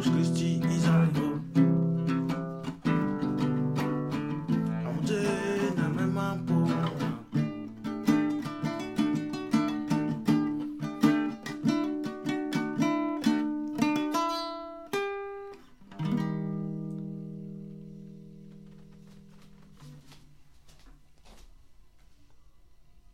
Jésus-Christ, Israël.